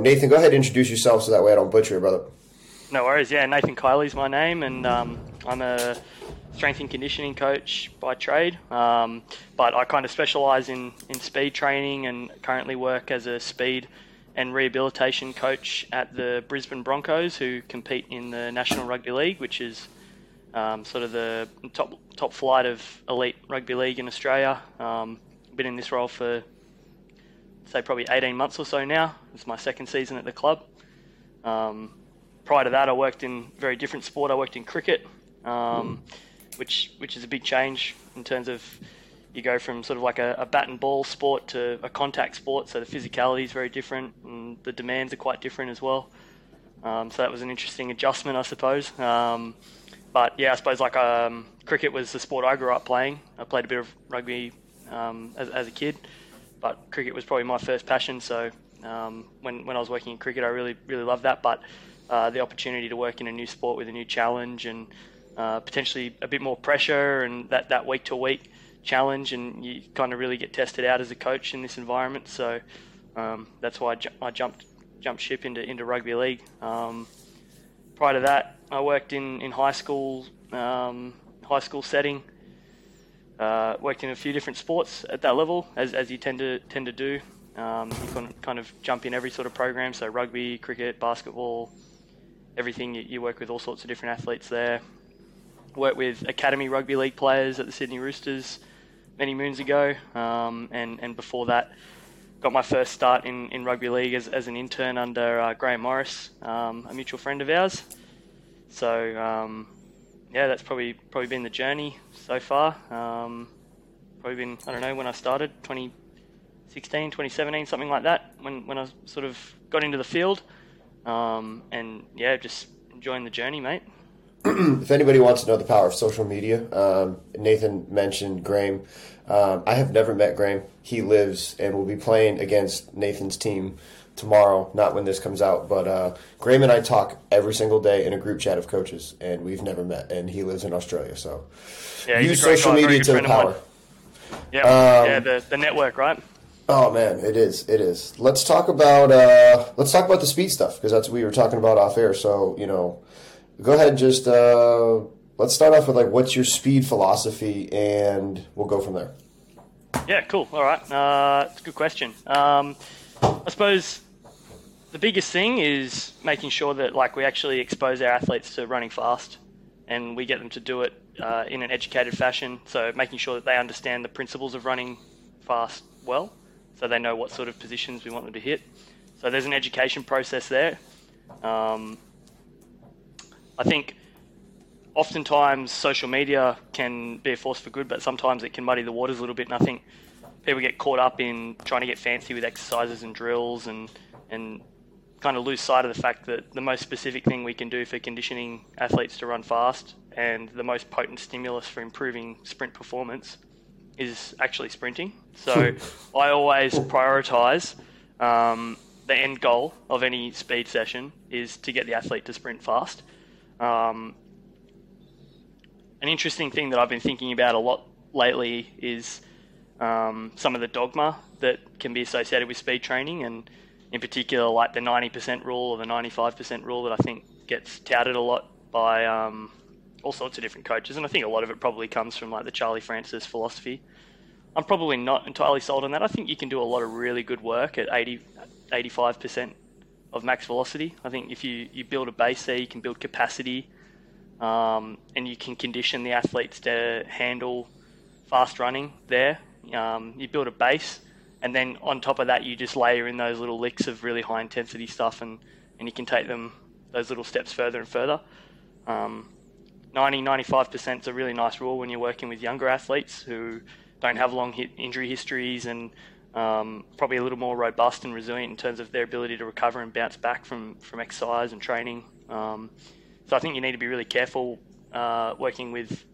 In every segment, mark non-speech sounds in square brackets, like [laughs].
Nathan, go ahead and introduce yourself so that way I don't butcher it, brother. No worries. Yeah, Nathan Kiley's my name, and um, I'm a strength and conditioning coach by trade. Um, but I kind of specialise in, in speed training and currently work as a speed and rehabilitation coach at the Brisbane Broncos, who compete in the National Rugby League, which is um, sort of the top top flight of elite rugby league in Australia. Um, been in this role for say probably 18 months or so now. It's my second season at the club. Um, prior to that, I worked in very different sport. I worked in cricket, um, which which is a big change in terms of you go from sort of like a, a, bat and ball sport to a contact sport, so the physicality is very different and the demands are quite different as well. Um, so that was an interesting adjustment, I suppose. Um, but yeah, I suppose like um, cricket was the sport I grew up playing. I played a bit of rugby um, as, as, a kid, but cricket was probably my first passion. So um, when when I was working in cricket, I really really loved that. But uh, the opportunity to work in a new sport with a new challenge and uh, potentially a bit more pressure and that, that week to week challenge, and you kind of really get tested out as a coach in this environment. So um, that's why I, ju- I, jumped jumped ship into into rugby league. Um, prior to that, I worked in in high school um, high school setting. Uh, worked in a few different sports at that level, as, as you tend to tend to do. Um, you can kind of jump in every sort of program, so rugby, cricket, basketball, everything. You, you work with all sorts of different athletes there. Worked with academy rugby league players at the Sydney Roosters many moons ago, um, and and before that, got my first start in, in rugby league as, as an intern under uh, Graham Morris, um, a mutual friend of ours. So um, yeah, that's probably probably been the journey so far. Um, probably been I don't know when I started 2016, 2017, something like that. When when I sort of got into the field, um, and yeah, just enjoying the journey, mate. [clears throat] if anybody wants to know the power of social media, um, Nathan mentioned Graham. Um, I have never met Graham. He lives and will be playing against Nathan's team tomorrow. Not when this comes out, but uh, Graham and I talk every single day in a group chat of coaches, and we've never met. And he lives in Australia, so yeah, use social guy, media to the power. Yeah, um, yeah, the, the network, right? Oh man, it is. It is. Let's talk about uh, let's talk about the speed stuff because that's what we were talking about off air. So you know, go ahead and just uh, let's start off with like what's your speed philosophy, and we'll go from there. Yeah, cool. All right, uh, it's a good question. Um, I suppose the biggest thing is making sure that like we actually expose our athletes to running fast, and we get them to do it uh, in an educated fashion. So making sure that they understand the principles of running fast well, so they know what sort of positions we want them to hit. So there's an education process there. Um, I think oftentimes social media can be a force for good, but sometimes it can muddy the waters a little bit. And I think people get caught up in trying to get fancy with exercises and drills and and kind of lose sight of the fact that the most specific thing we can do for conditioning athletes to run fast and the most potent stimulus for improving sprint performance is actually sprinting. So I always prioritize um, the end goal of any speed session is to get the athlete to sprint fast. Um, an interesting thing that I've been thinking about a lot lately is um, some of the dogma that can be associated with speed training, and in particular, like the 90% rule or the 95% rule that I think gets touted a lot by um, all sorts of different coaches. And I think a lot of it probably comes from like the Charlie Francis philosophy. I'm probably not entirely sold on that. I think you can do a lot of really good work at 80, 85% of max velocity. I think if you, you build a base there, you can build capacity um, and you can condition the athletes to handle fast running there. Um, you build a base, and then on top of that, you just layer in those little licks of really high intensity stuff, and, and you can take them those little steps further and further. Um, 90 95% is a really nice rule when you're working with younger athletes who don't have long injury histories and um, probably a little more robust and resilient in terms of their ability to recover and bounce back from, from exercise and training. Um, so I think you need to be really careful uh, working with,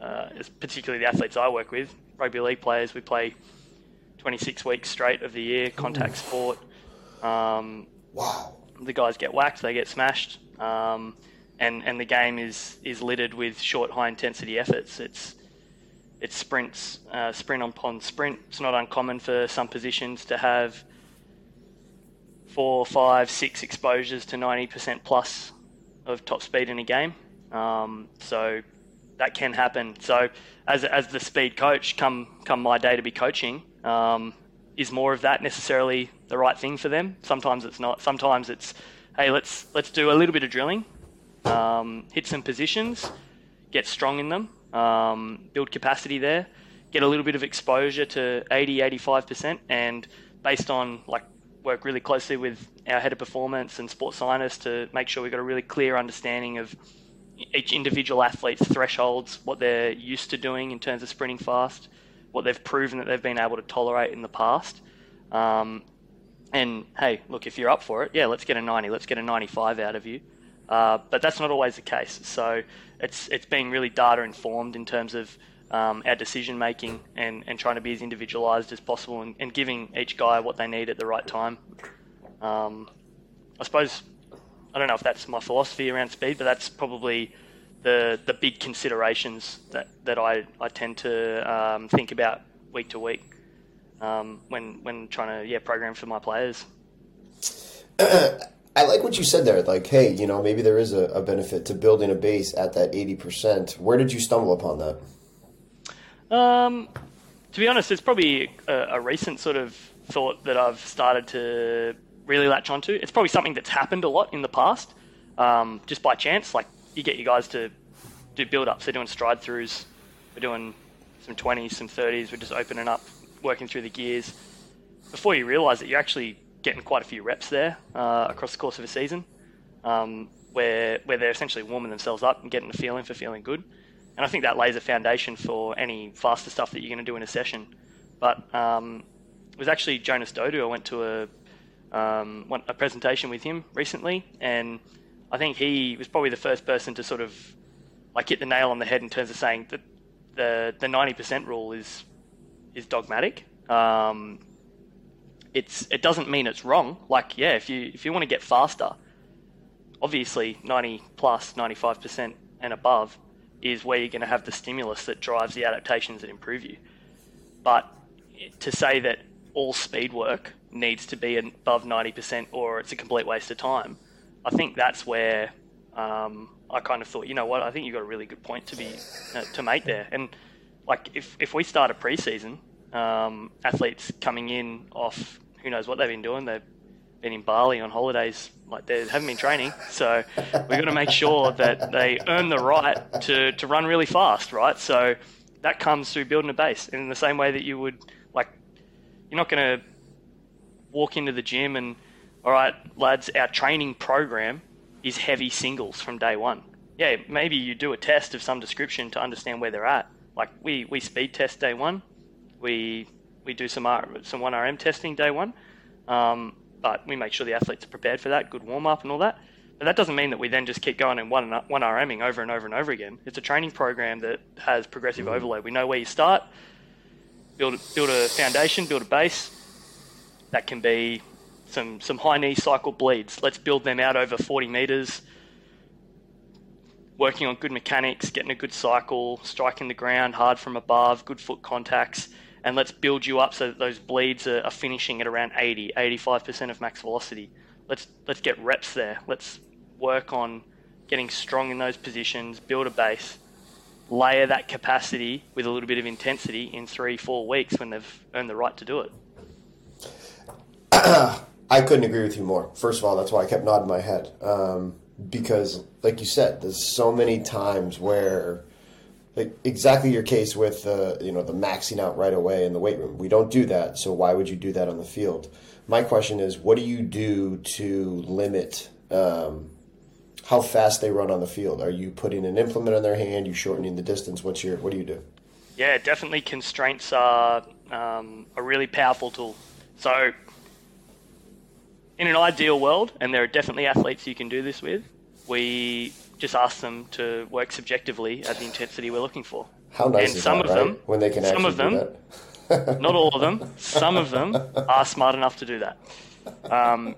uh, particularly the athletes I work with, rugby league players. We play 26 weeks straight of the year, contact Ooh. sport. Um, wow. The guys get whacked, they get smashed, um, and and the game is is littered with short, high intensity efforts. It's it's sprints, uh, sprint upon sprint. It's not uncommon for some positions to have four, five, six exposures to 90% plus of top speed in a game. Um, so that can happen. So as, as the speed coach, come come my day to be coaching, um, is more of that necessarily the right thing for them? Sometimes it's not. Sometimes it's, hey, let's let's do a little bit of drilling, um, hit some positions, get strong in them, um, build capacity there, get a little bit of exposure to 80, 85%, and based on like work really closely with our head of performance and sports scientists to make sure we've got a really clear understanding of each individual athlete's thresholds, what they're used to doing in terms of sprinting fast, what they've proven that they've been able to tolerate in the past. Um, and hey, look, if you're up for it, yeah, let's get a 90, let's get a 95 out of you. Uh, but that's not always the case. So it's it's being really data informed in terms of um, our decision making and, and trying to be as individualized as possible and, and, giving each guy what they need at the right time. Um, I suppose I don't know if that's my philosophy around speed, but that's probably the the big considerations that, that I, I tend to um, think about week to week um, when when trying to yeah program for my players. [clears throat] I like what you said there. Like, hey, you know, maybe there is a, a benefit to building a base at that eighty percent. Where did you stumble upon that? Um, to be honest, it's probably a, a, recent sort of thought that I've started to really latch onto. It's probably something that's happened a lot in the past, um, just by chance. Like you get your guys to do build ups. They're doing stride throughs. We're doing some 20s, some 30s. We're just opening up, working through the gears. Before you realise that you're actually getting quite a few reps there uh, across the course of a season, um, where where they're essentially warming themselves up and getting a feeling for feeling good. And I think that lays a foundation for any faster stuff that you're going to do in a session. But um, it was actually Jonas Dodoo. I went to a um, a presentation with him recently, and I think he was probably the first person to sort of like hit the nail on the head in terms of saying that the the ninety percent rule is is dogmatic. Um, it's it doesn't mean it's wrong. Like yeah, if you if you want to get faster, obviously ninety plus ninety five percent and above is where you're going to have the stimulus that drives the adaptations that improve you. But to say that all speed work needs to be above 90% or it's a complete waste of time, I think that's where um, I kind of thought, you know what, I think you've got a really good point to be uh, to make there. And like if, if we start a preseason, um, athletes coming in off who knows what they've been doing, they've been in Bali on holidays like they haven't been training. So we've got to make sure that they earn the right to, to run really fast, right? So that comes through building a base in the same way that you would like you're not going to walk into the gym and all right, lads, our training program is heavy singles from day one. Yeah, maybe you do a test of some description to understand where they're at. Like we, we speed test day one, we we do some R, some one RM testing day one, um, but we make sure the athletes are prepared for that, good warm up and all that. But that doesn't mean that we then just keep going and one one RMing over and over and over again. It's a training program that has progressive mm. overload. We know where you start, build build a foundation, build a base. That can be some some high knee cycle bleeds. Let's build them out over 40 meters. Working on good mechanics, getting a good cycle, striking the ground hard from above, good foot contacts and let's build you up so that those bleeds are, are finishing at around 80, 85% of max velocity. Let's let's get reps there. Let's work on getting strong in those positions, build a base, layer that capacity with a little bit of intensity in three, four weeks when they've earned the right to do it. [clears throat] I couldn't agree with you more. First of all, that's why I kept nodding my head. Um, because, like you said, there's so many times where like exactly your case with uh, you know the maxing out right away in the weight room. We don't do that, so why would you do that on the field? My question is, what do you do to limit um, how fast they run on the field? Are you putting an implement on their hand? You shortening the distance? What's your what do you do? Yeah, definitely constraints are um, a really powerful tool. So, in an ideal world, and there are definitely athletes you can do this with, we just ask them to work subjectively at the intensity we're looking for. How nice and is some that, of right? them, when they can some of them, [laughs] not all of them, some of them are smart enough to do that. Um,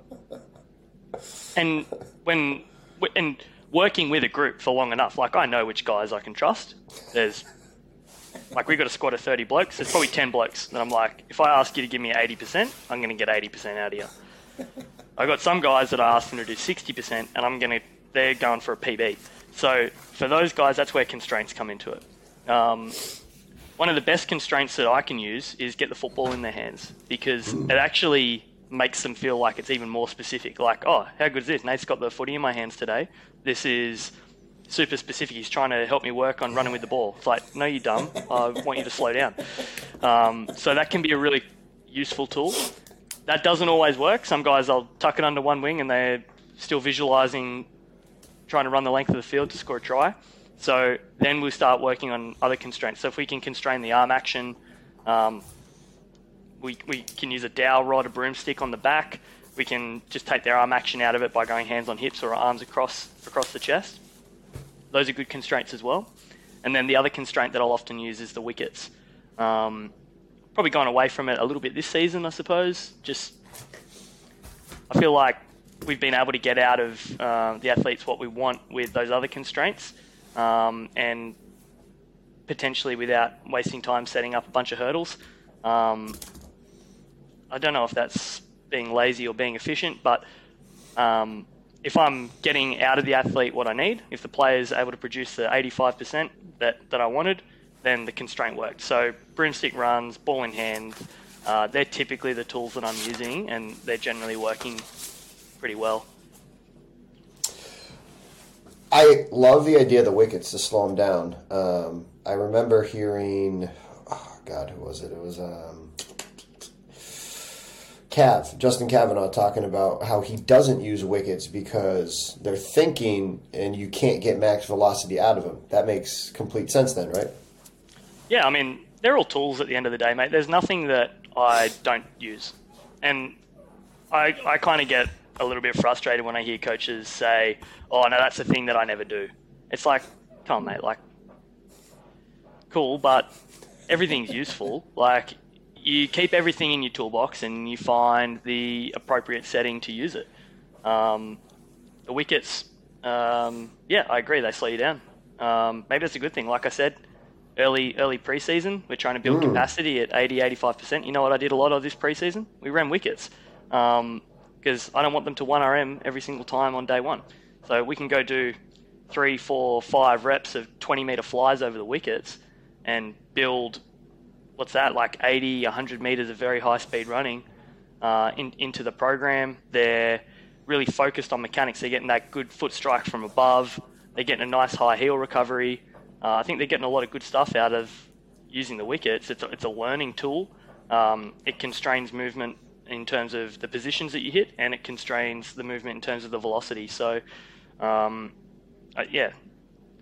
and when and working with a group for long enough, like I know which guys I can trust. There's like we've got a squad of 30 blokes. There's probably 10 blokes that I'm like, if I ask you to give me 80%, I'm going to get 80% out of you. [laughs] I got some guys that I asked them to do 60%, and I'm gonna they're going for a PB. So for those guys, that's where constraints come into it. Um, one of the best constraints that I can use is get the football in their hands because it actually makes them feel like it's even more specific. Like, oh, how good is this? Nate's got the footy in my hands today. This is super specific. He's trying to help me work on running with the ball. It's like, no, you're dumb. I want you to slow down. Um, so that can be a really useful tool. That doesn't always work. Some guys, I'll tuck it under one wing and they're still visualizing trying to run the length of the field to score a try. So then we'll start working on other constraints. So if we can constrain the arm action, um, we, we can use a dowel rod, a broomstick on the back. We can just take their arm action out of it by going hands on hips or arms across across the chest. Those are good constraints as well. And then the other constraint that I'll often use is the wickets. Um, probably gone away from it a little bit this season, I suppose. Just I feel like we've been able to get out of uh, the athletes what we want with those other constraints, um, and potentially without wasting time setting up a bunch of hurdles. Um, I don't know if that's being lazy or being efficient, but um, if I'm getting out of the athlete what I need, if the player is able to produce the 85% that, that I wanted, then the constraint worked. So broomstick runs, ball in hand, uh, they're typically the tools that I'm using, and they're generally working pretty well. I love the idea of the wickets to slow them down. Um, I remember hearing, oh God, who was it? It was um, Cav, Justin Kavanaugh, talking about how he doesn't use wickets because they're thinking and you can't get max velocity out of them. That makes complete sense then, right? Yeah, I mean, they're all tools at the end of the day, mate. There's nothing that I don't use. And I, I kind of get a little bit frustrated when I hear coaches say, "Oh, no, that's the thing that I never do." It's like, come on, mate. Like, cool, but everything's [laughs] useful. Like, you keep everything in your toolbox and you find the appropriate setting to use it. Um, the wickets, um, yeah, I agree. They slow you down. Um, maybe that's a good thing. Like I said, early early preseason, we're trying to build mm. capacity at 80, 85%. You know what I did a lot of this preseason? We ran wickets. Um, because I don't want them to 1RM every single time on day one. So we can go do three, four, five reps of 20 meter flies over the wickets and build what's that like 80, 100 meters of very high speed running uh, in, into the program. They're really focused on mechanics. They're getting that good foot strike from above. They're getting a nice high heel recovery. Uh, I think they're getting a lot of good stuff out of using the wickets. It's a, it's a learning tool. Um, it constrains movement in terms of the positions that you hit, and it constrains the movement in terms of the velocity. So, um, uh, yeah,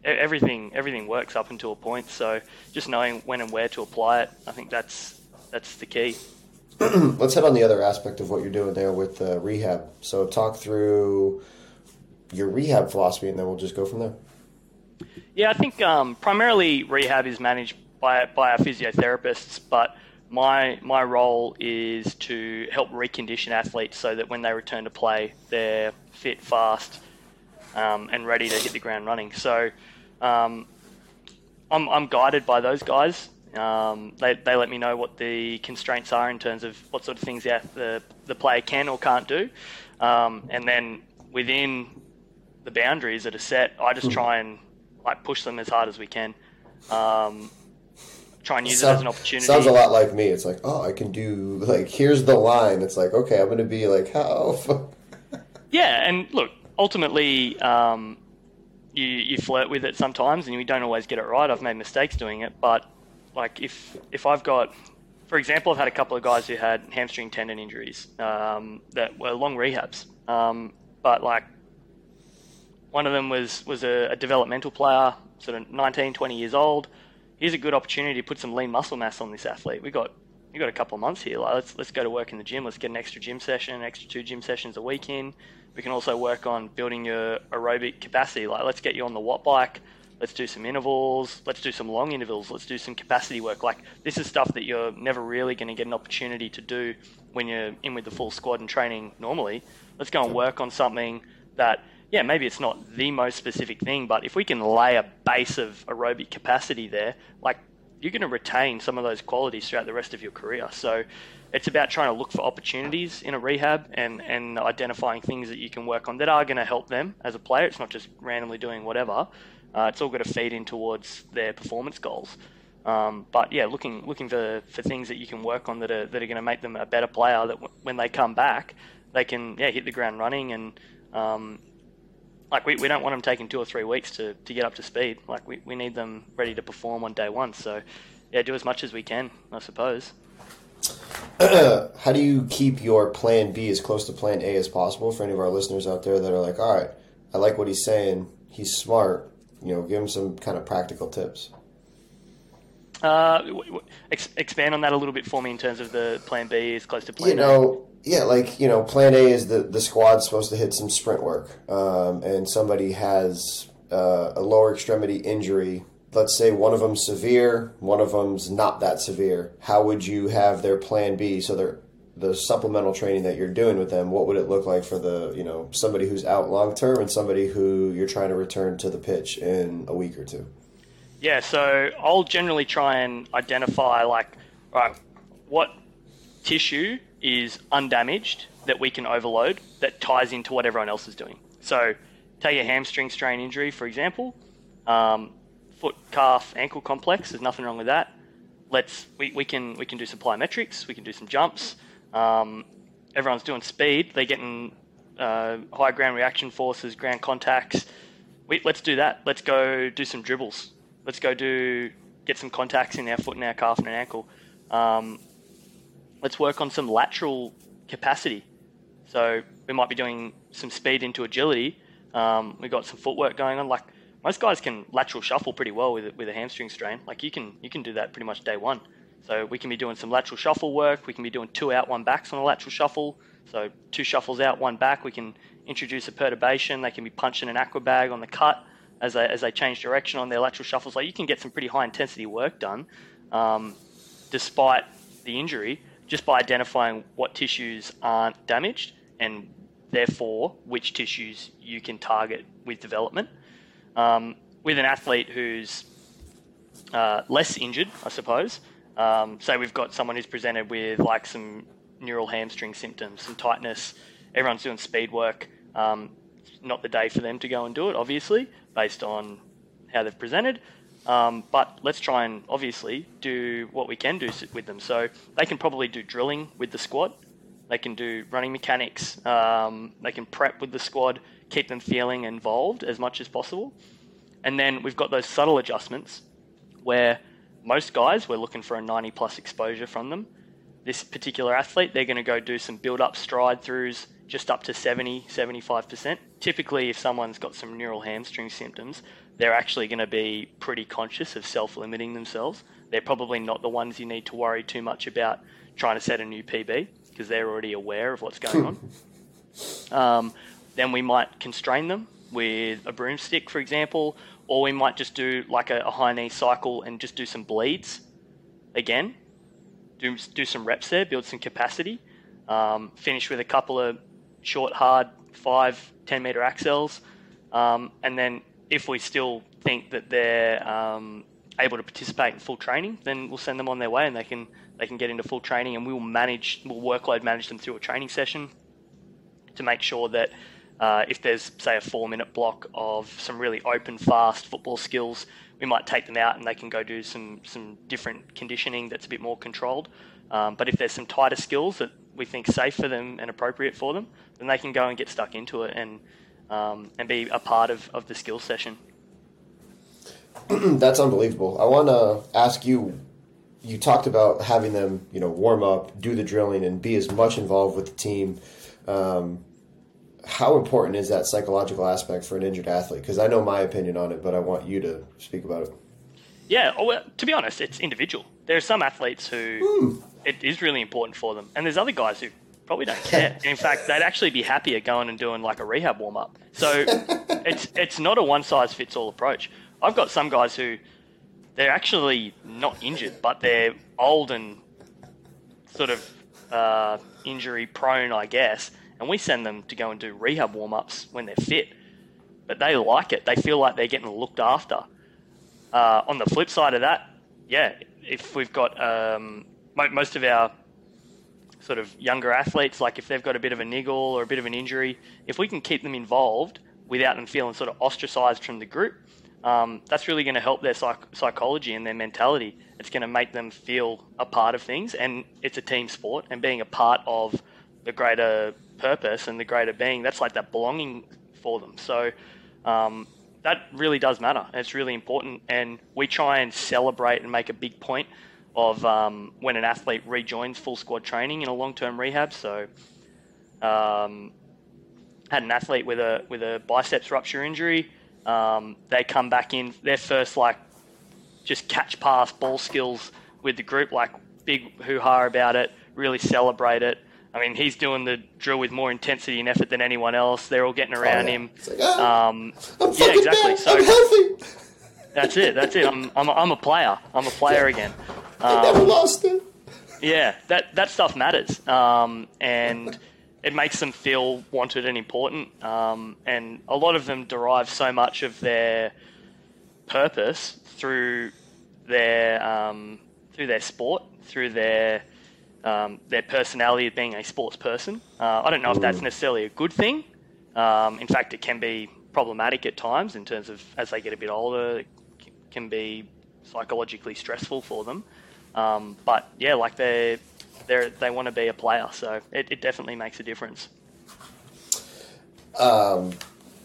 everything everything works up until a point. So, just knowing when and where to apply it, I think that's that's the key. [clears throat] Let's head on the other aspect of what you're doing there with uh, rehab. So, talk through your rehab philosophy, and then we'll just go from there. Yeah, I think um, primarily rehab is managed by by our physiotherapists, but my my role is to help recondition athletes so that when they return to play, they're fit, fast, um, and ready to hit the ground running. So um, I'm I'm guided by those guys. Um, they, they let me know what the constraints are in terms of what sort of things the the, the player can or can't do, um, and then within the boundaries that are set, I just hmm. try and like push them as hard as we can. Um, try and use sounds, it as an opportunity. Sounds a lot like me. It's like, oh, I can do like here's the line. It's like, okay, I'm going to be like, how? [laughs] yeah, and look, ultimately, um, you you flirt with it sometimes, and you don't always get it right. I've made mistakes doing it, but like if if I've got, for example, I've had a couple of guys who had hamstring tendon injuries um, that were long rehabs, um, but like one of them was was a, a developmental player, sort of 19, 20 years old here's a good opportunity to put some lean muscle mass on this athlete. We got we got a couple of months here. Like, let's let's go to work in the gym. Let's get an extra gym session, an extra two gym sessions a week in. We can also work on building your aerobic capacity. Like let's get you on the watt bike. Let's do some intervals. Let's do some long intervals. Let's do some capacity work. Like this is stuff that you're never really going to get an opportunity to do when you're in with the full squad and training normally. Let's go and work on something that yeah, maybe it's not the most specific thing, but if we can lay a base of aerobic capacity there, like you're going to retain some of those qualities throughout the rest of your career. So it's about trying to look for opportunities in a rehab and, and identifying things that you can work on that are going to help them as a player. It's not just randomly doing whatever. Uh, it's all got to feed in towards their performance goals. Um, but yeah, looking looking for, for things that you can work on that are that are going to make them a better player. That w- when they come back, they can yeah hit the ground running and um, like we, we don't want them taking two or three weeks to, to get up to speed. Like we, we need them ready to perform on day one. So yeah, do as much as we can, I suppose. [clears throat] How do you keep your plan B as close to plan A as possible for any of our listeners out there that are like, all right, I like what he's saying, he's smart. You know, give him some kind of practical tips. Uh, ex- expand on that a little bit for me in terms of the plan B is close to plan. You know, A. yeah, like you know, plan A is the the squad's supposed to hit some sprint work, um, and somebody has uh, a lower extremity injury. Let's say one of them's severe, one of them's not that severe. How would you have their plan B? So they're the supplemental training that you're doing with them. What would it look like for the you know somebody who's out long term and somebody who you're trying to return to the pitch in a week or two? Yeah, so I'll generally try and identify like, right, what tissue is undamaged that we can overload that ties into what everyone else is doing. So take a hamstring strain injury, for example, um, foot, calf, ankle complex. There's nothing wrong with that. Let's we, we can we can do some plyometrics. We can do some jumps. Um, everyone's doing speed. They're getting uh, high ground reaction forces, ground contacts. We, let's do that. Let's go do some dribbles let's go do get some contacts in our foot and our calf and our ankle. Um, let's work on some lateral capacity. So we might be doing some speed into agility. Um, we got some footwork going on. Like most guys can lateral shuffle pretty well with with a hamstring strain. Like you can you can do that pretty much day one. So we can be doing some lateral shuffle work. We can be doing two out, one backs on a lateral shuffle. So two shuffles out, one back. We can introduce a perturbation. They can be punching an aqua bag on the cut as they, as they change direction on their lateral shuffles. Like you can get some pretty high intensity work done um, despite the injury just by identifying what tissues aren't damaged and therefore which tissues you can target with development. Um, with an athlete who's uh, less injured, I suppose, um, say we've got someone who's presented with like some neural hamstring symptoms, some tightness, everyone's doing speed work. Um, not the day for them to go and do it, obviously, based on how they've presented. Um, but let's try and obviously do what we can do with them. So they can probably do drilling with the squad. They can do running mechanics. Um, they can prep with the squad, keep them feeling involved as much as possible. And then we've got those subtle adjustments where most guys, we're looking for a 90 plus exposure from them. This particular athlete, they're going to go do some build up stride throughs, just up to 70, 75%. Typically, if someone's got some neural hamstring symptoms, they're actually going to be pretty conscious of self limiting themselves. They're probably not the ones you need to worry too much about trying to set a new PB because they're already aware of what's going on. [laughs] Um, then we might constrain them with a broomstick, for example, or we might just do like a, a high knee cycle and just do some bleeds again. Do, do some reps there, build some capacity. Um, finish with a couple of short, hard, five, 10 meter accels. Um, and then if we still think that they're um, able to participate in full training, then we'll send them on their way and they can they can get into full training and we'll manage, we'll workload manage them through a training session to make sure that uh, if there's say a four minute block of some really open, fast football skills, we might take them out and they can go do some some different conditioning that's a bit more controlled. Um, but if there's some tighter skills that we think safe for them and appropriate for them, then they can go and get stuck into it and um, and be a part of, of the skill session. [clears throat] That's unbelievable. I want to ask you. You talked about having them, you know, warm up, do the drilling, and be as much involved with the team. Um, how important is that psychological aspect for an injured athlete? Because I know my opinion on it, but I want you to speak about it. Yeah, oh, well, to be honest, it's individual. There are some athletes who mm. it is really important for them, and there's other guys who probably don't care. [laughs] in fact, they'd actually be happier going and doing like a rehab warm up. So [laughs] it's it's not a one size fits all approach. I've got some guys who they're actually not injured, but they're old and sort of uh, injury prone, I guess, and we send them to go and do rehab warm ups when they're fit. But they like it. They feel like they're getting looked after. Uh, on the flip side of that, yeah, if we've got um, most of our sort of younger athletes, like if they've got a bit of a niggle or a bit of an injury, if we can keep them involved without them feeling sort of ostracized from the group, um, that's really going to help their psych- psychology and their mentality. It's going to make them feel a part of things, and it's a team sport, and being a part of the greater purpose and the greater being, that's like that belonging for them. So um, that really does matter. It's really important, and we try and celebrate and make a big point of um, when an athlete rejoins full squad training in a long-term rehab. So, um, had an athlete with a with a biceps rupture injury. Um, they come back in their first like just catch pass ball skills with the group, like big hoo ha about it, really celebrate it. I mean, he's doing the drill with more intensity and effort than anyone else. They're all getting around oh, yeah. him. Like, oh, um, yeah, exactly. So I'm healthy. That's it. That's it. I'm, I'm, a, I'm a player. I'm a player again. I never um, lost it. Yeah, that that stuff matters, um, and [laughs] it makes them feel wanted and important. Um, and a lot of them derive so much of their purpose through their um, through their sport, through their um, their personality of being a sports person. Uh, I don't know if that's mm. necessarily a good thing. Um, in fact, it can be problematic at times in terms of as they get a bit older, it can be psychologically stressful for them. Um, but yeah, like they they they want to be a player, so it, it definitely makes a difference. Um,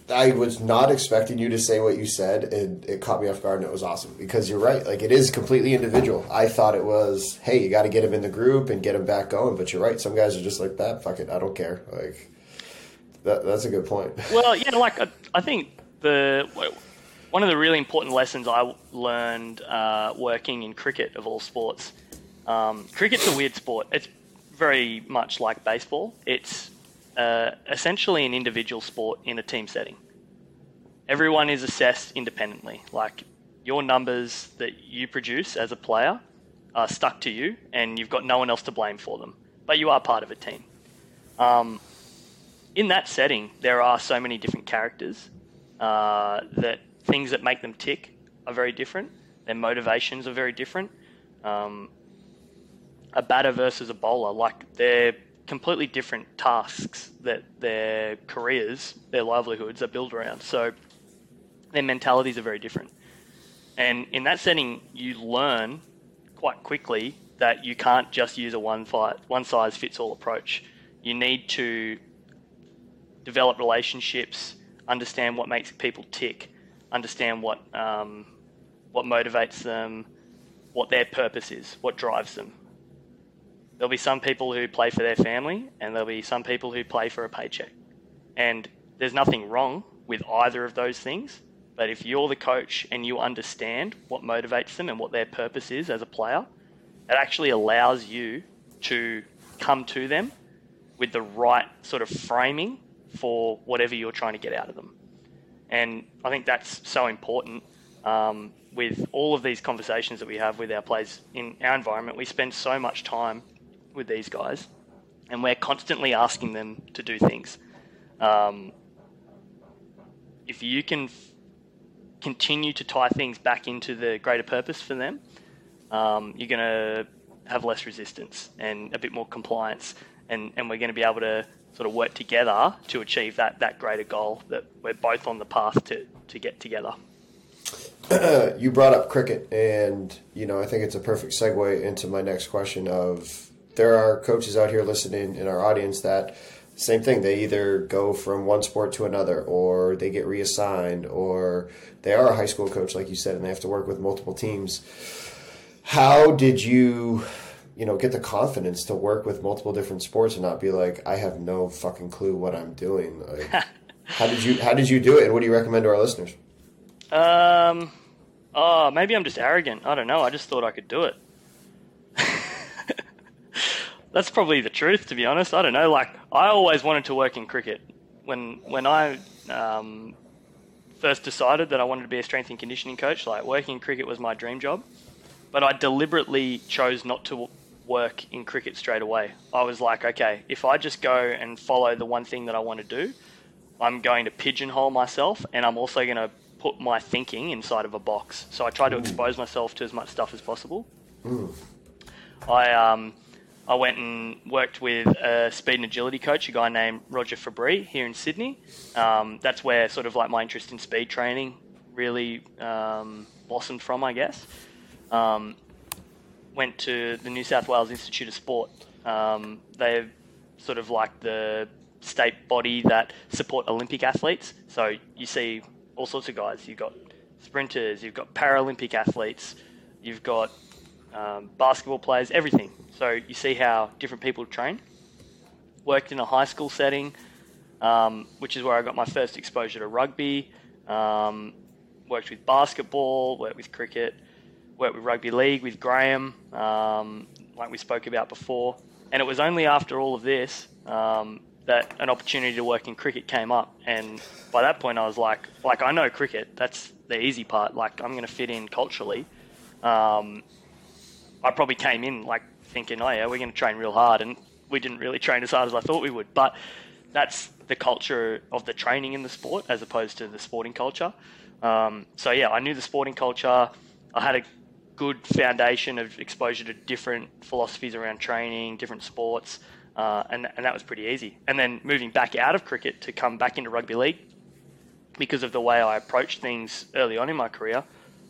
I was not expecting you to say what you said. It, it caught me off guard, and it was awesome because you're right. Like it is completely individual. I thought it was, hey, you got to get him in the group and get him back going. But you're right. Some guys are just like that. Fuck it, I don't care. Like that. That's a good point. Well, yeah, like I, I think the one of the really important lessons I learned uh, working in cricket of all sports. Um, cricket's a weird sport. It's very much like baseball. It's uh, essentially an individual sport in a team setting. Everyone is assessed independently. Like your numbers that you produce as a player are stuck to you, and you've got no one else to blame for them. But you are part of a team. Um, in that setting, there are so many different characters uh, that things that make them tick are very different. Their motivations are very different. Um, a batter versus a bowler, like they're completely different tasks that their careers, their livelihoods are built around. So their mentalities are very different. And in that setting, you learn quite quickly that you can't just use a one, fight, one size fits all approach. You need to develop relationships, understand what makes people tick, understand what um, what motivates them, what their purpose is, what drives them. There'll be some people who play for their family, and there'll be some people who play for a paycheck. And there's nothing wrong with either of those things. But if you're the coach and you understand what motivates them and what their purpose is as a player, it actually allows you to come to them with the right sort of framing for whatever you're trying to get out of them. And I think that's so important um, with all of these conversations that we have with our players in our environment. We spend so much time with these guys, and we're constantly asking them to do things. Um, if you can f- continue to tie things back into the greater purpose for them, um, you're going to have less resistance and a bit more compliance, and, and we're going to be able to sort of work together to achieve that, that greater goal that we're both on the path to, to get together. [clears throat] you brought up cricket, and you know I think it's a perfect segue into my next question. Of there are coaches out here listening in our audience that same thing. They either go from one sport to another, or they get reassigned, or they are a high school coach, like you said, and they have to work with multiple teams. How did you you know, get the confidence to work with multiple different sports and not be like, I have no fucking clue what I'm doing. Like, [laughs] how did you how did you do it, and what do you recommend to our listeners? Um, oh, maybe I'm just arrogant. I don't know. I just thought I could do it. [laughs] That's probably the truth, to be honest. I don't know. Like, I always wanted to work in cricket. When when I um, first decided that I wanted to be a strength and conditioning coach, like working in cricket was my dream job. But I deliberately chose not to work in cricket straight away. I was like, okay, if I just go and follow the one thing that I want to do, I'm going to pigeonhole myself and I'm also going to put my thinking inside of a box. So I try to expose myself to as much stuff as possible. I um, I went and worked with a speed and agility coach, a guy named Roger Fabry here in Sydney. Um, that's where sort of like my interest in speed training really um, blossomed from, I guess. Um, went to the New South Wales Institute of Sport. Um, they're sort of like the state body that support Olympic athletes. So you see all sorts of guys. You've got sprinters, you've got Paralympic athletes, you've got um, basketball players, everything. So you see how different people train. Worked in a high school setting, um, which is where I got my first exposure to rugby. Um, worked with basketball, worked with cricket, worked with rugby league with Graham, um, like we spoke about before. And it was only after all of this um, that an opportunity to work in cricket came up. And by that point, I was like, like I know cricket. That's the easy part. Like I'm going to fit in culturally. Um, I probably came in like thinking, oh yeah, we're going to train real hard, and we didn't really train as hard as I thought we would. But that's the culture of the training in the sport as opposed to the sporting culture. Um, so yeah, I knew the sporting culture. I had a good foundation of exposure to different philosophies around training, different sports, uh, and and that was pretty easy. And then moving back out of cricket to come back into rugby league, because of the way I approached things early on in my career,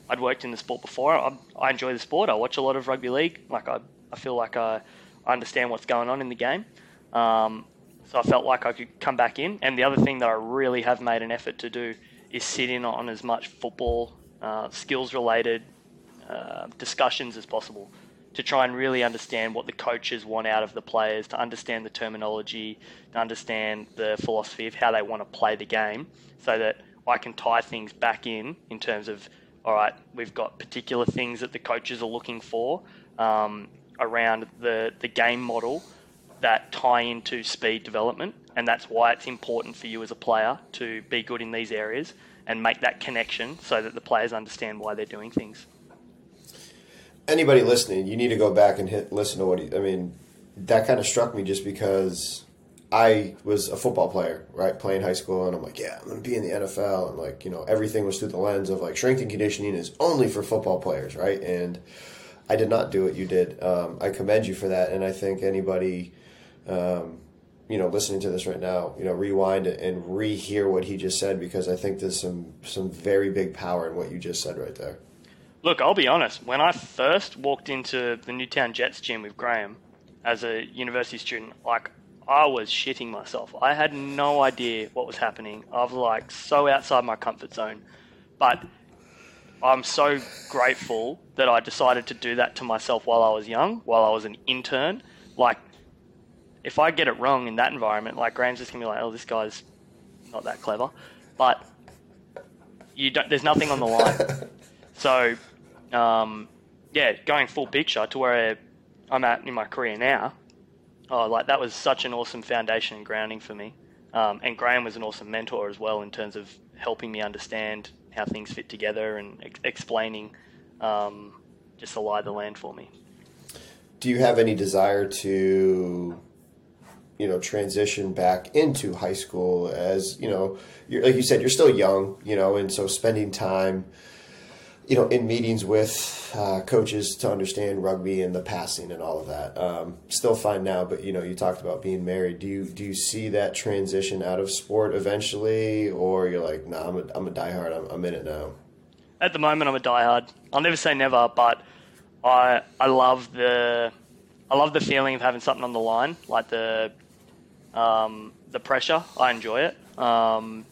I'd worked in the sport before. I, I enjoy the sport. I watch a lot of rugby league. Like I, I feel like I, I understand what's going on in the game. Um, so I felt like I could come back in. And the other thing that I really have made an effort to do is sit in on as much football, uh, skills related uh, discussions as possible to try and really understand what the coaches want out of the players, to understand the terminology, to understand the philosophy of how they want to play the game, so that I can tie things back in in terms of, all right, we've got particular things that the coaches are looking for um, around the, the game model that tie into speed development, and that's why it's important for you as a player to be good in these areas and make that connection so that the players understand why they're doing things anybody listening, you need to go back and hit listen to what he. I mean, that kind of struck me just because I was a football player, right, playing high school, and I'm like, yeah, I'm gonna be in the NFL, and like, you know, everything was through the lens of like strength and conditioning is only for football players, right? And I did not do what you did. Um, I commend you for that, and I think anybody. Um, you know, listening to this right now, you know, rewind and rehear what he just said because I think there's some some very big power in what you just said right there. Look, I'll be honest. When I first walked into the Newtown Jets gym with Graham as a university student, like I was shitting myself. I had no idea what was happening. I was like so outside my comfort zone. But I'm so grateful that I decided to do that to myself while I was young, while I was an intern. Like, if I get it wrong in that environment, like Graham's just gonna be like, "Oh, this guy's not that clever," but you don't. There's nothing on the line. [laughs] So um, yeah, going full picture to where I'm at in my career now, oh, like that was such an awesome foundation and grounding for me. Um, and Graham was an awesome mentor as well in terms of helping me understand how things fit together and ex- explaining um, just the lie of the land for me. Do you have any desire to, you know, transition back into high school as you know, like you said, you're still young, you know, and so spending time you know, in meetings with uh, coaches to understand rugby and the passing and all of that. Um, still fine now, but you know, you talked about being married. Do you do you see that transition out of sport eventually, or you're like, no, nah, I'm a, I'm a diehard. I'm, I'm in it now. At the moment, I'm a diehard. I'll never say never, but I I love the I love the feeling of having something on the line, like the um, the pressure. I enjoy it. Um,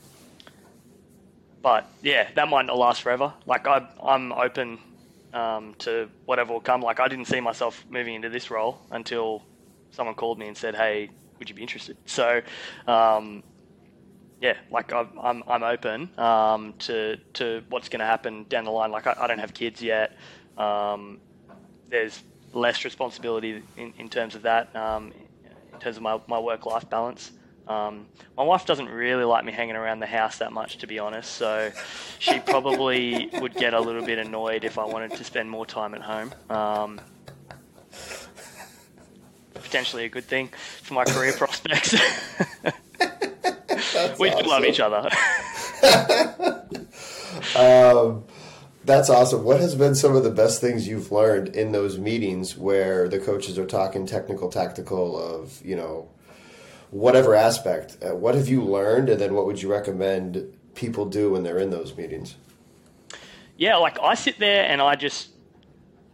but yeah, that might not last forever. Like I, I'm open um, to whatever will come. Like I didn't see myself moving into this role until someone called me and said, "Hey, would you be interested?" So, um, yeah, like I'm, I'm, I'm open um, to to what's going to happen down the line. Like I, I don't have kids yet. Um, there's less responsibility in, in terms of that, um, in terms of my, my work life balance. Um, my wife doesn't really like me hanging around the house that much, to be honest. So she probably [laughs] would get a little bit annoyed if I wanted to spend more time at home. Um, potentially a good thing for my career [laughs] prospects. [laughs] we awesome. love each other. um, that's awesome. What has been some of the best things you've learned in those meetings where the coaches are talking technical, tactical of you know whatever aspect? Uh, what have you learned, and then what would you recommend people do when they're in those meetings? Yeah, like I sit there and I just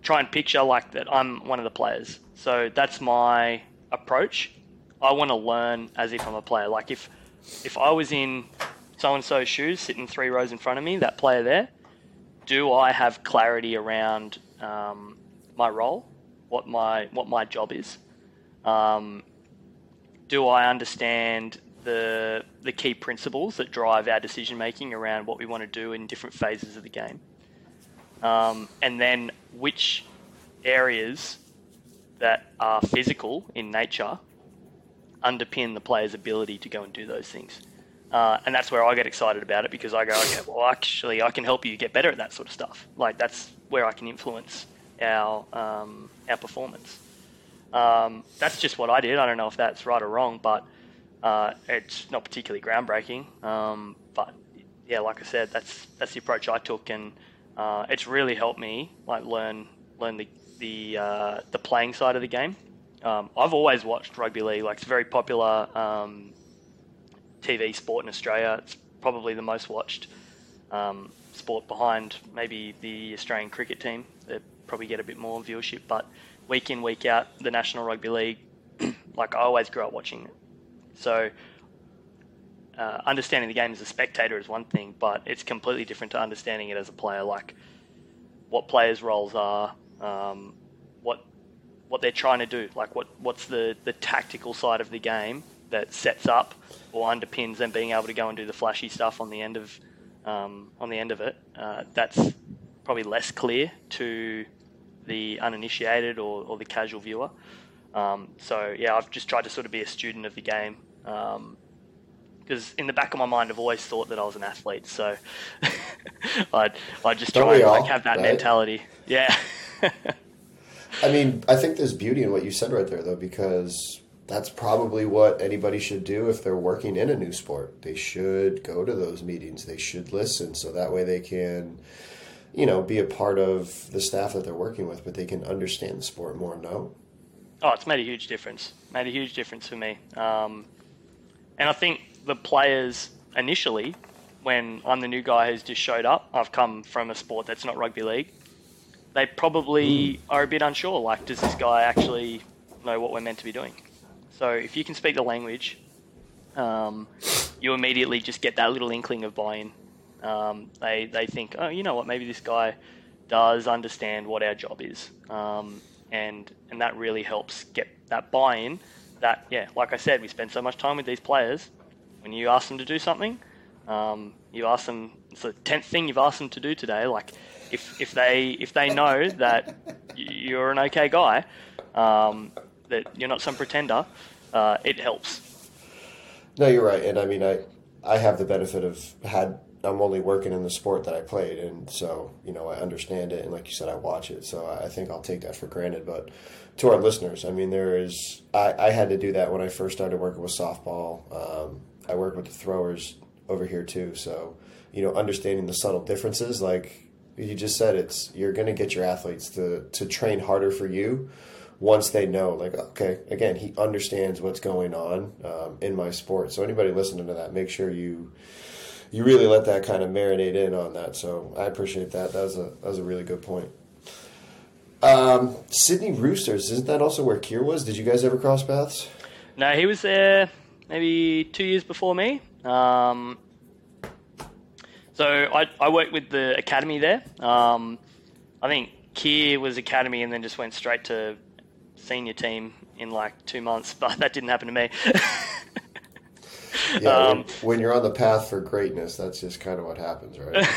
try and picture like that I'm one of the players. So that's my approach. I want to learn as if I'm a player. Like if if I was in so and so's shoes, sitting three rows in front of me, that player there, do I have clarity around um, my role, what my what my job is? Um, do I understand the the key principles that drive our decision making around what we want to do in different phases of the game? Um, and then which areas that are physical in nature underpin the player's ability to go and do those things. Uh, and that's where I get excited about it because I go, okay, well, actually, I can help you get better at that sort of stuff. Like that's where I can influence our um, our performance. Um, that's just what I did. I don't know if that's right or wrong, but uh, it's not particularly groundbreaking. Um, but yeah, like I said, that's that's the approach I took, and uh, it's really helped me like learn learn the the uh, the playing side of the game. Um, I've always watched rugby league. Like it's a very popular um, TV sport in Australia. It's probably the most watched um, sport behind maybe the Australian cricket team. They probably get a bit more viewership, but week in week out, the National Rugby League, [clears throat] like I always grew up watching it. So uh, understanding the game as a spectator is one thing, but it's completely different to understanding it as a player. Like what players' roles are, um, what what they're trying to do, like what what's the the tactical side of the game that sets up or underpins them being able to go and do the flashy stuff on the end of um, on the end of it. Uh, that's probably less clear to the uninitiated or, or the casual viewer. Um, so yeah, I've just tried to sort of be a student of the game because um, in the back of my mind, I've always thought that I was an athlete. So [laughs] I'd I just try and like have that right? mentality. Yeah. I mean, I think there's beauty in what you said right there, though, because that's probably what anybody should do if they're working in a new sport. They should go to those meetings. They should listen, so that way they can, you know, be a part of the staff that they're working with, but they can understand the sport more. No. Oh, it's made a huge difference. Made a huge difference for me. Um, and I think the players initially, when I'm the new guy who's just showed up, I've come from a sport that's not rugby league. They probably mm. are a bit unsure. Like, does this guy actually know what we're meant to be doing? So if you can speak the language, um, you immediately just get that little inkling of buy-in. Um, they they think, oh, you know what? Maybe this guy does understand what our job is, um, and and that really helps get that buy-in. That yeah, like I said, we spend so much time with these players. When you ask them to do something, um, you ask them. It's the tenth thing you've asked them to do today. Like if if they if they know that you're an okay guy, um, that you're not some pretender, uh, it helps. No, you're right, and I mean, I I have the benefit of had I'm only working in the sport that I played, and so you know I understand it, and like you said, I watch it, so I think I'll take that for granted. But to our listeners, I mean, there is I, I had to do that when I first started working with softball. Um, I worked with the throwers over here too, so you know, understanding the subtle differences, like you just said, it's you're going to get your athletes to to train harder for you once they know, like, okay, again, he understands what's going on um, in my sport. So anybody listening to that, make sure you you really let that kind of marinate in on that. So I appreciate that. That was a that was a really good point. Um, Sydney Roosters, isn't that also where Kier was? Did you guys ever cross paths? No, he was there maybe two years before me. Um, so I, I worked with the academy there. Um, I think Kier was academy and then just went straight to senior team in like two months, [laughs] but that didn't happen to me. [laughs] yeah, um, when, you're on the path for greatness, that's just kind of what happens, right?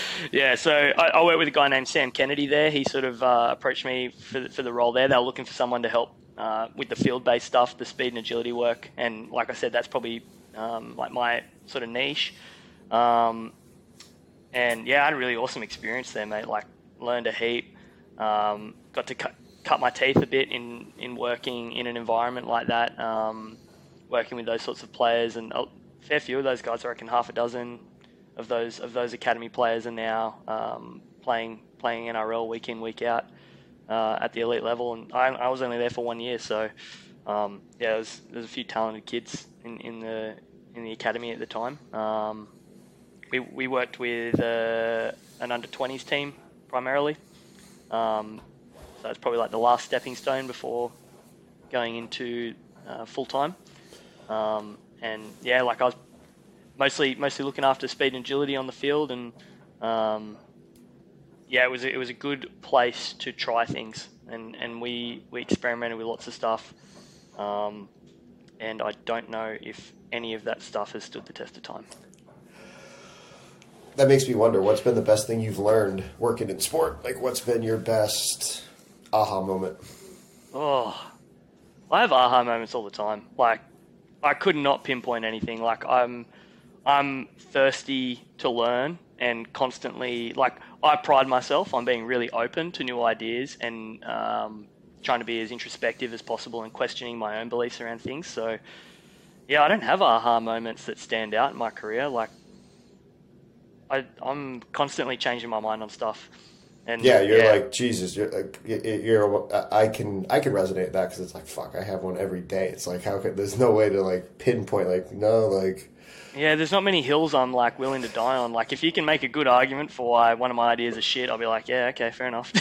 [laughs] yeah, so I, I worked with a guy named Sam Kennedy there. He sort of uh, approached me for the, for the role there. They were looking for someone to help uh, with the field-based stuff, the speed and agility work, and like I said, that's probably um, like my sort of niche. Um, and yeah, I had a really awesome experience there, mate. Like, learned a heap. Um, got to cut, cut my teeth a bit in, in working in an environment like that, um, working with those sorts of players. And a fair few of those guys, I reckon half a dozen, of those of those academy players are now um, playing playing NRL week in week out uh, at the elite level, and I, I, was only there for one year, so um, yeah, there's there's a few talented kids in, in the in the academy at the time. Um, we we worked with uh, an under 20s team primarily, um, so it's probably like the last stepping stone before going into uh, full time. Um, and yeah, like I was mostly mostly looking after speed and agility on the field, and um, yeah, it was a, it was a good place to try things, and, and we we experimented with lots of stuff, um, and I don't know if any of that stuff has stood the test of time. That makes me wonder what's been the best thing you've learned working in sport. Like, what's been your best aha moment? Oh, I have aha moments all the time. Like, I could not pinpoint anything. Like, I'm I'm thirsty to learn and constantly like I pride myself on being really open to new ideas and um, trying to be as introspective as possible and questioning my own beliefs around things. So yeah, I don't have aha moments that stand out in my career. Like I, I'm constantly changing my mind on stuff. And yeah, you're yeah. like Jesus. You're uh, like you're. Uh, I can I can resonate with that because it's like fuck. I have one every day. It's like how could there's no way to like pinpoint like no like yeah, there's not many hills I'm like willing to die on. Like if you can make a good argument for why one of my ideas is shit, I'll be like, yeah, okay, fair enough.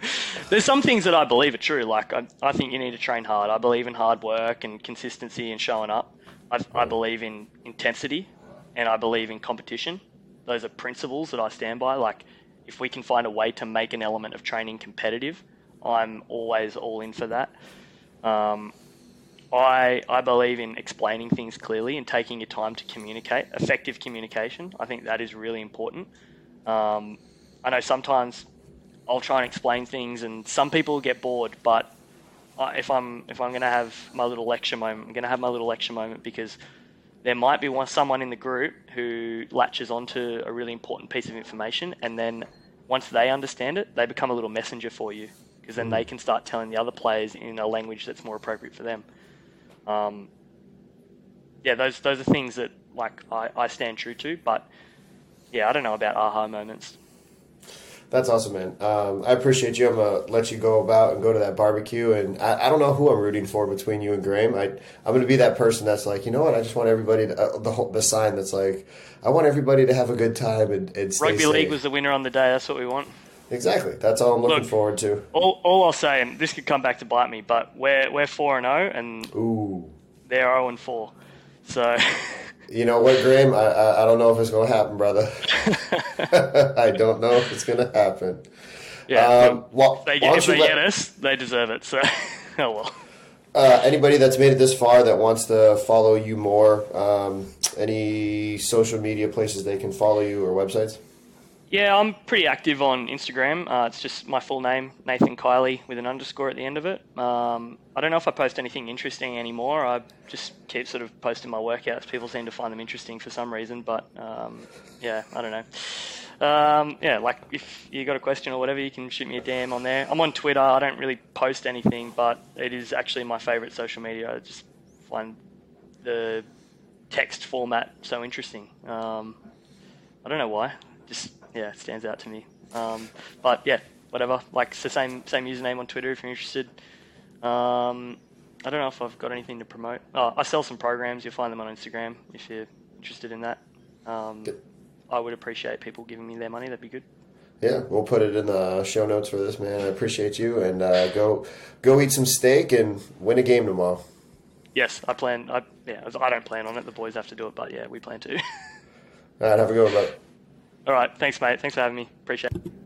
[laughs] there's some things that I believe are true. Like I, I think you need to train hard. I believe in hard work and consistency and showing up. I, I believe in intensity, and I believe in competition. Those are principles that I stand by. Like if we can find a way to make an element of training competitive, I'm always all in for that. Um, I, I believe in explaining things clearly and taking your time to communicate. Effective communication, I think that is really important. Um, I know sometimes I'll try and explain things, and some people get bored. But if I'm if I'm going to have my little lecture moment, I'm going to have my little lecture moment because there might be one someone in the group who latches onto a really important piece of information, and then once they understand it, they become a little messenger for you because then they mm. can start telling the other players in a language that's more appropriate for them. Um, yeah, those those are things that like I, I stand true to. But yeah, I don't know about aha moments. That's awesome, man. Um, I appreciate you. I'm gonna let you go about and go to that barbecue, and I, I don't know who I'm rooting for between you and Graham. I I'm gonna be that person that's like, you know what? I just want everybody to uh, the whole, the sign that's like, I want everybody to have a good time and, and Rugby safe. league was the winner on the day. That's what we want. Exactly. That's all I'm looking Look, forward to. All, all I'll say, and this could come back to bite me, but we're we're four and zero, oh, and Ooh. they're zero and four. So. [laughs] You know what, Graham? I, I, I don't know if it's going to happen, brother. [laughs] I don't know if it's going to happen. Yeah. Um, well, they if they let, get us, they deserve it. So, [laughs] oh well. Uh, anybody that's made it this far that wants to follow you more, um, any social media places they can follow you or websites? Yeah, I'm pretty active on Instagram. Uh, it's just my full name, Nathan Kiley, with an underscore at the end of it. Um, I don't know if I post anything interesting anymore. I just keep sort of posting my workouts. People seem to find them interesting for some reason, but um, yeah, I don't know. Um, yeah, like if you got a question or whatever, you can shoot me a DM on there. I'm on Twitter. I don't really post anything, but it is actually my favorite social media. I just find the text format so interesting. Um, I don't know why. Just yeah, it stands out to me. Um, but yeah, whatever. Like it's the same same username on Twitter if you're interested. Um, I don't know if I've got anything to promote. Oh, I sell some programs. You'll find them on Instagram if you're interested in that. Um, I would appreciate people giving me their money. That'd be good. Yeah, we'll put it in the show notes for this, man. I appreciate you, and uh, go go eat some steak and win a game tomorrow. Yes, I plan. I yeah, I don't plan on it. The boys have to do it, but yeah, we plan to. [laughs] All right, have a good one. All right. Thanks, mate. Thanks for having me. Appreciate it.